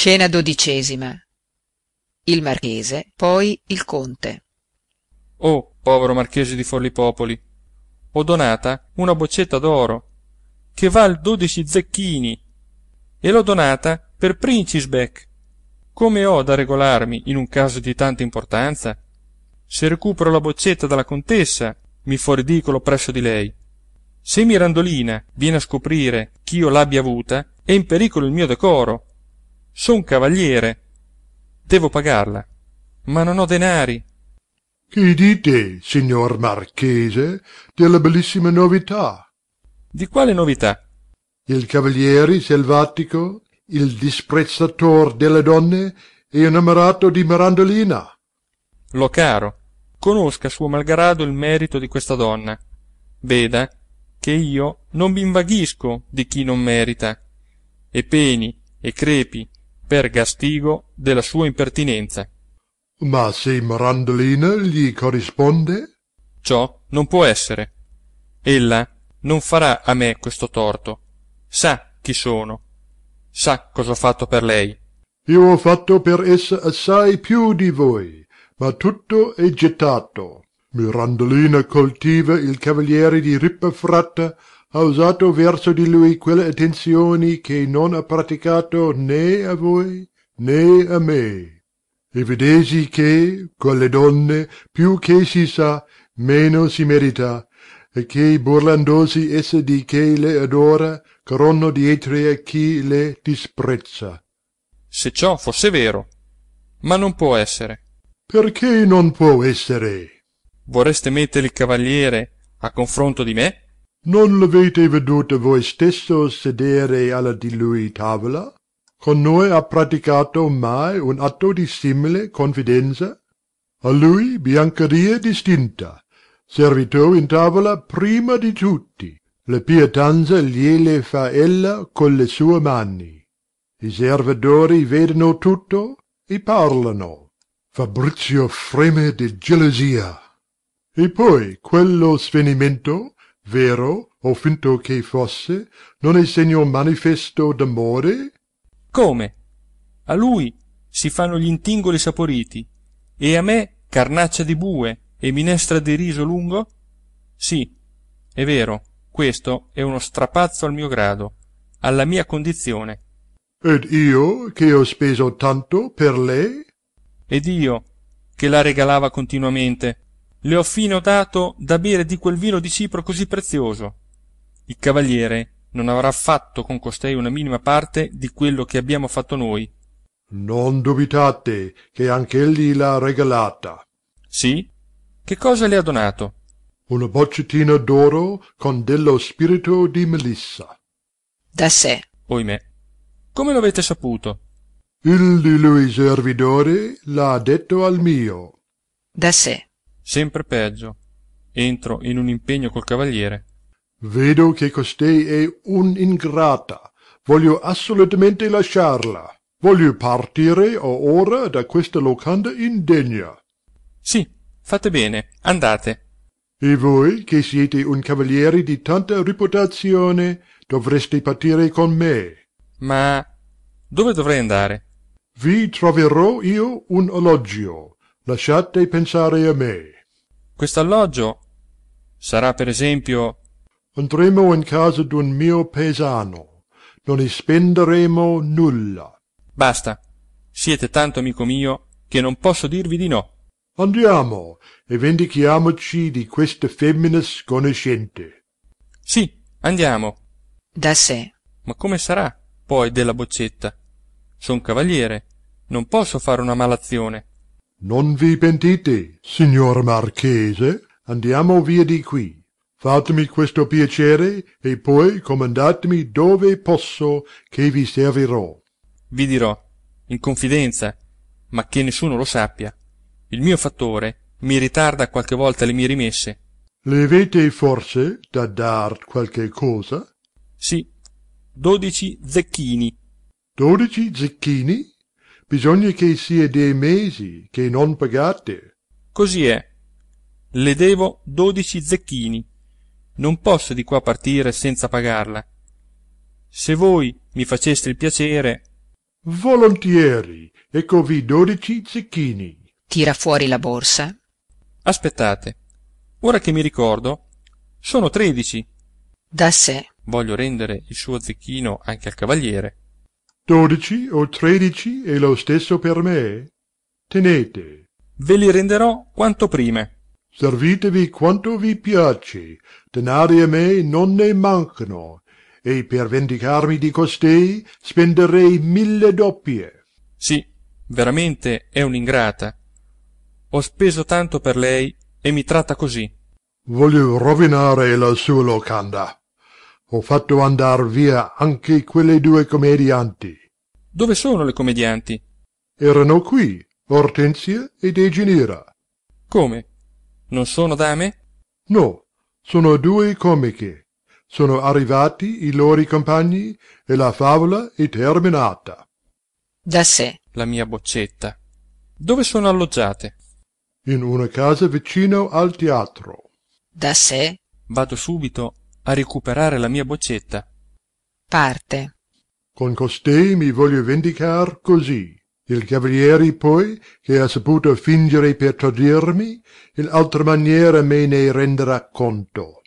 scena dodicesima. Il marchese poi il conte. Oh povero marchese di forlipopoli ho donata una boccetta d'oro che val dodici zecchini e l'ho donata per princisbek come ho da regolarmi in un caso di tanta importanza? Se recupero la boccetta dalla contessa mi fo ridicolo presso di lei. Se mirandolina viene a scoprire ch'io l'abbia avuta è in pericolo il mio decoro son cavaliere. Devo pagarla. Ma non ho denari. Che dite signor marchese della bellissima novità? Di quale novità? Il cavaliere selvatico il disprezzator delle donne è innamorato di mirandolina. Lo caro. Conosca suo malgrado il merito di questa donna. Veda che io non m'invaghisco di chi non merita. E peni e crepi per gastigo della sua impertinenza. Ma se mirandolina gli corrisponde? Ciò non può essere. Ella non farà a me questo torto. Sa chi sono. Sa cosa ho fatto per lei. Io ho fatto per essa assai più di voi ma tutto è gettato. Mirandolina coltiva il cavaliere di rippefratta ha usato verso di lui quelle attenzioni che non ha praticato né a voi né a me. E vedesi che con le donne più che si sa meno si merita e che burlandosi essa di che le adora corrono dietro a chi le disprezza. Se ciò fosse vero ma non può essere. Perché non può essere? Vorreste mettere il cavaliere a confronto di me non l'avete veduto voi stesso sedere alla di lui tavola? Con noi ha praticato mai un atto di simile confidenza? A lui biancheria distinta servitò in tavola prima di tutti. La pietanza gliele fa ella con le sue mani. I servitori vedono tutto e parlano. Fabrizio freme di gelosia. E poi quello svenimento vero o finto che fosse non è segno manifesto d'amore? Come? A lui si fanno gl'intingoli saporiti e a me carnaccia di bue e minestra di riso lungo? Sì è vero questo è uno strapazzo al mio grado alla mia condizione. Ed io che ho speso tanto per lei? Ed io che la regalava continuamente le ho fino dato da bere di quel vino di cipro così prezioso. Il cavaliere non avrà fatto con costei una minima parte di quello che abbiamo fatto noi. Non dubitate che anch'egli l'ha regalata. Sì? Che cosa le ha donato? Una boccettina d'oro con dello spirito di melissa. Da sé. Oimè come lo avete saputo? Il di lui servidore l'ha detto al mio. Da sé sempre peggio. Entro in un impegno col cavaliere. Vedo che costei è un'ingrata. Voglio assolutamente lasciarla. Voglio partire ora da questa locanda indegna. Sì fate bene andate. E voi che siete un cavaliere di tanta reputazione dovreste partire con me. Ma dove dovrei andare? Vi troverò io un alloggio lasciate pensare a me quest'alloggio sarà per esempio andremo in casa d'un mio paesano. Non ne spenderemo nulla. Basta. Siete tanto amico mio che non posso dirvi di no. Andiamo e vendichiamoci di questa femmina sconoscente sì andiamo. Da sé. Ma come sarà poi della boccetta? Son cavaliere. Non posso fare una malazione non vi pentite signor marchese. Andiamo via di qui. Fatemi questo piacere e poi comandatemi dove posso che vi servirò. Vi dirò in confidenza ma che nessuno lo sappia il mio fattore mi ritarda qualche volta le mie rimesse. Le avete forse da dar qualche cosa? Sì dodici zecchini. Dodici zecchini bisogna che sia dei mesi che non pagate. Così è. Le devo dodici zecchini. Non posso di qua partire senza pagarla. Se voi mi faceste il piacere. Volentieri eccovi dodici zecchini. Tira fuori la borsa. Aspettate. Ora che mi ricordo sono tredici. Da sé. Voglio rendere il suo zecchino anche al cavaliere dodici o tredici è lo stesso per me. Tenete. Ve li renderò quanto prima servitevi quanto vi piace. Denari a me non ne mancano. E per vendicarmi di costei spenderei mille doppie. Sì veramente è un'ingrata. Ho speso tanto per lei e mi tratta così. Voglio rovinare la sua locanda. Ho fatto andar via anche quelle due commedianti dove sono le commedianti erano qui ortensia e dejanira come? Non sono dame no sono due comiche. Sono arrivati i loro compagni e la favola è terminata. Da sé. La mia boccetta. Dove sono alloggiate? In una casa vicino al teatro. Da sé. Vado subito a recuperare la mia boccetta. Parte con costei mi voglio vendicar così. Il cavaliere poi che ha saputo fingere per tradirmi in altra maniera me ne renderà conto